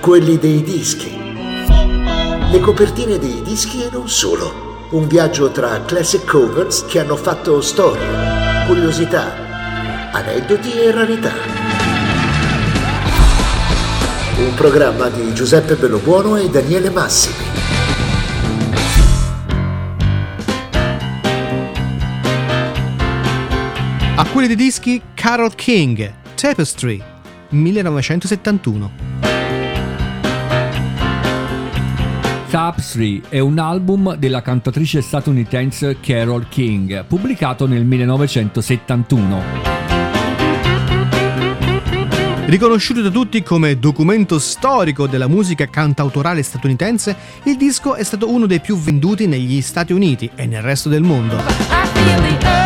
quelli dei dischi. Le copertine dei dischi e non solo. Un viaggio tra classic covers che hanno fatto storia, curiosità, aneddoti e rarità. Un programma di Giuseppe Bellobuono e Daniele Massimi. A quelli dei dischi Carol King, Tapestry, 1971. Tapestry è un album della cantatrice statunitense Carol King, pubblicato nel 1971. Riconosciuto da tutti come documento storico della musica cantautorale statunitense, il disco è stato uno dei più venduti negli Stati Uniti e nel resto del mondo.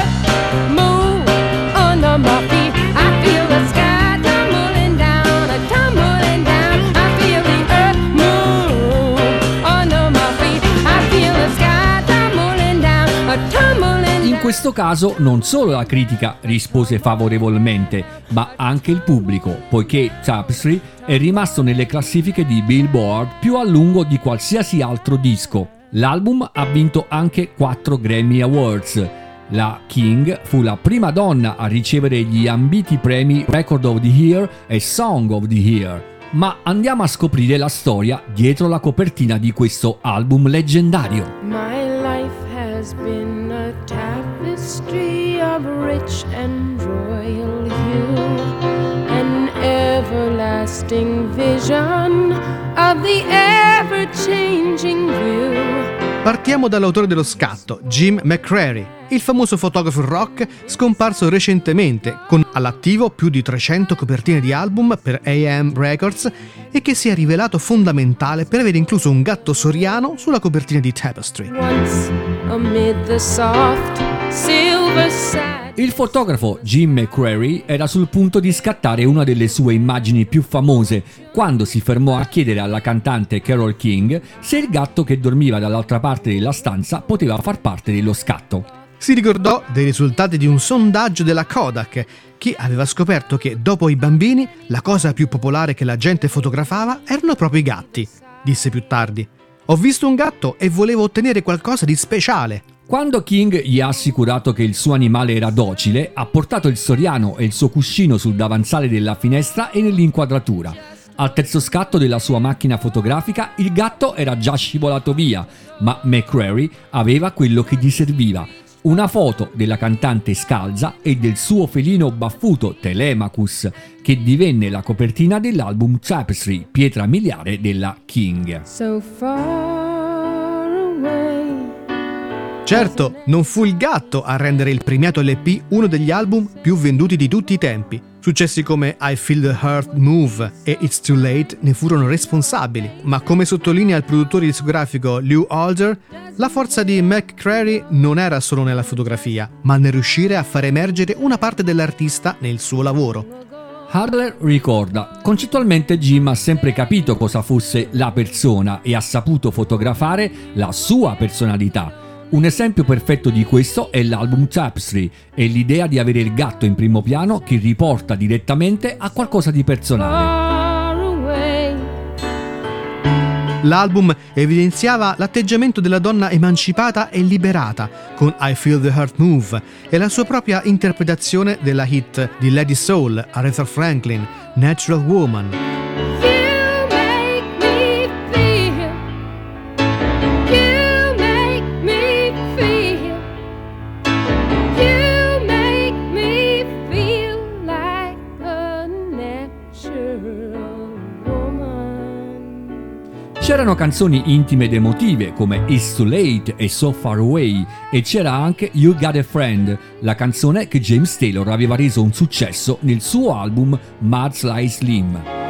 Questo caso non solo la critica rispose favorevolmente, ma anche il pubblico, poiché Tapestry è rimasto nelle classifiche di Billboard più a lungo di qualsiasi altro disco. L'album ha vinto anche 4 Grammy Awards. La King fu la prima donna a ricevere gli ambiti premi Record of the Year e Song of the Year. Ma andiamo a scoprire la storia dietro la copertina di questo album leggendario. My has been tapestry of rich and royal hue, an everlasting vision of the ever changing view. Partiamo dall'autore dello scatto, Jim McCrary, il famoso fotografo rock scomparso recentemente, con all'attivo più di 300 copertine di album per AM Records e che si è rivelato fondamentale per aver incluso un gatto soriano sulla copertina di Tapestry. Once, il fotografo Jim McCrary era sul punto di scattare una delle sue immagini più famose quando si fermò a chiedere alla cantante Carol King se il gatto che dormiva dall'altra parte della stanza poteva far parte dello scatto. Si ricordò dei risultati di un sondaggio della Kodak che aveva scoperto che dopo i bambini la cosa più popolare che la gente fotografava erano proprio i gatti. Disse più tardi. Ho visto un gatto e volevo ottenere qualcosa di speciale. Quando King gli ha assicurato che il suo animale era docile, ha portato il soriano e il suo cuscino sul davanzale della finestra e nell'inquadratura. Al terzo scatto della sua macchina fotografica il gatto era già scivolato via, ma McCrary aveva quello che gli serviva, una foto della cantante scalza e del suo felino baffuto Telemachus, che divenne la copertina dell'album Tapestry, pietra miliare della King. So certo, non fu il gatto a rendere il premiato LP uno degli album più venduti di tutti i tempi. Successi come I Feel the Heart Move e It's Too Late ne furono responsabili, ma come sottolinea il produttore discografico Lew Alder, la forza di McCrary non era solo nella fotografia, ma nel riuscire a far emergere una parte dell'artista nel suo lavoro. Harler ricorda, concettualmente Jim ha sempre capito cosa fosse la persona e ha saputo fotografare la sua personalità un esempio perfetto di questo è l'album Tapestry e l'idea di avere il gatto in primo piano che riporta direttamente a qualcosa di personale. L'album evidenziava l'atteggiamento della donna emancipata e liberata con I Feel the Heart Move e la sua propria interpretazione della hit di Lady Soul, Aretha Franklin, Natural Woman. C'erano canzoni intime ed emotive come It's Too Late e So Far Away e c'era anche You Got a Friend, la canzone che James Taylor aveva reso un successo nel suo album Mad Sly Slim.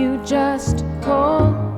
you just call.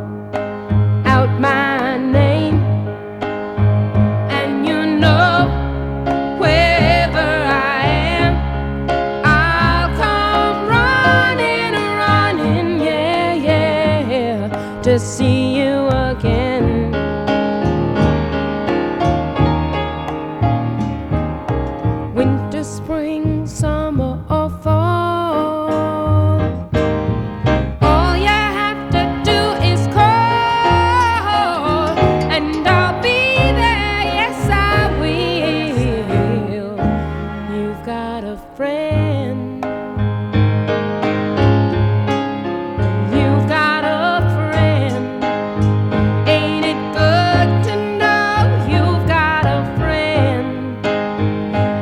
Got a friend. You've got a friend. Ain't it good to know you've got a friend?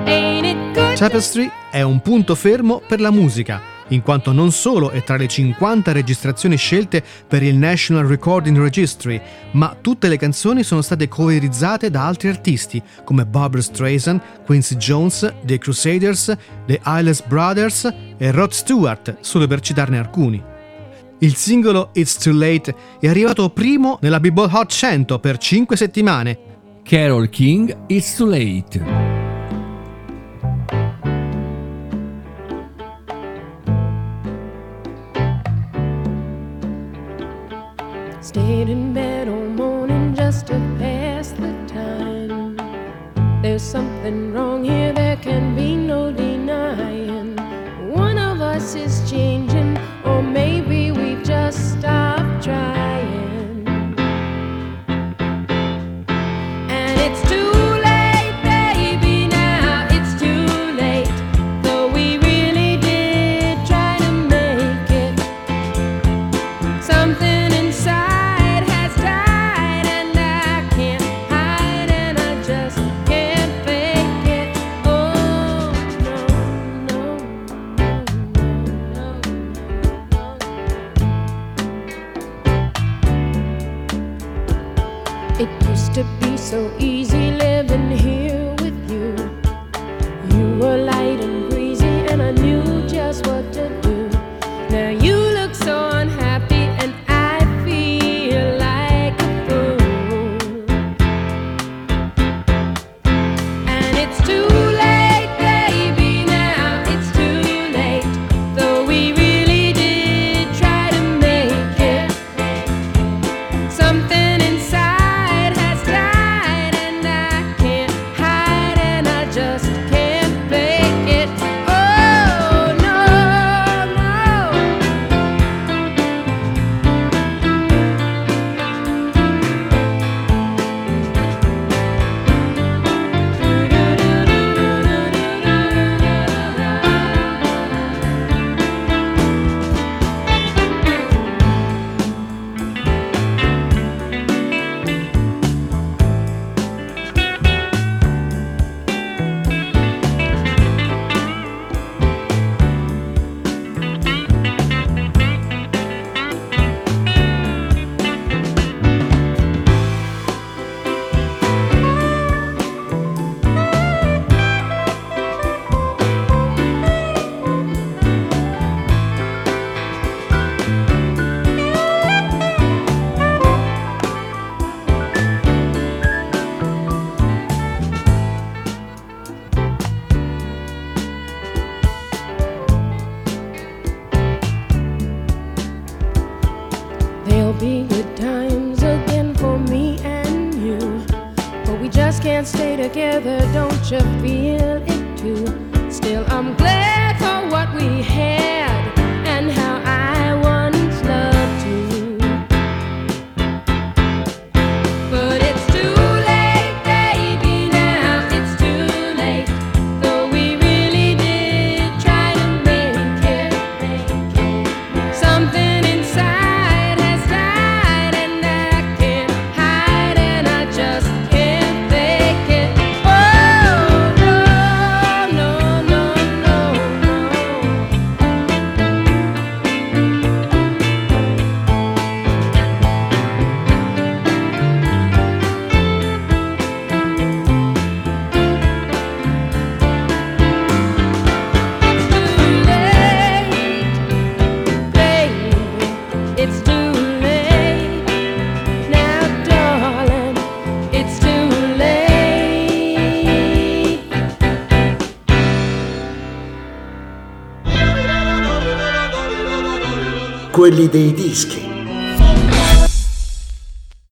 Ain't it good? Tapestry è un punto fermo per la musica, in quanto non solo è tra le 50 registrazioni scelte per il National Recording Registry, ma tutte le canzoni sono state coerizzate da altri artisti come Barbara Streisand, Quincy Jones, The Crusaders, The Eyeless Brothers e Rod Stewart, solo per citarne alcuni. Il singolo It's Too Late è arrivato primo nella Billboard Hot 100 per 5 settimane Carol King, It's Too Late. So easy living here with you. You were be good times again for me and you. But we just can't stay together, don't you feel it too? Still, I'm glad for what we Quelli dei dischi.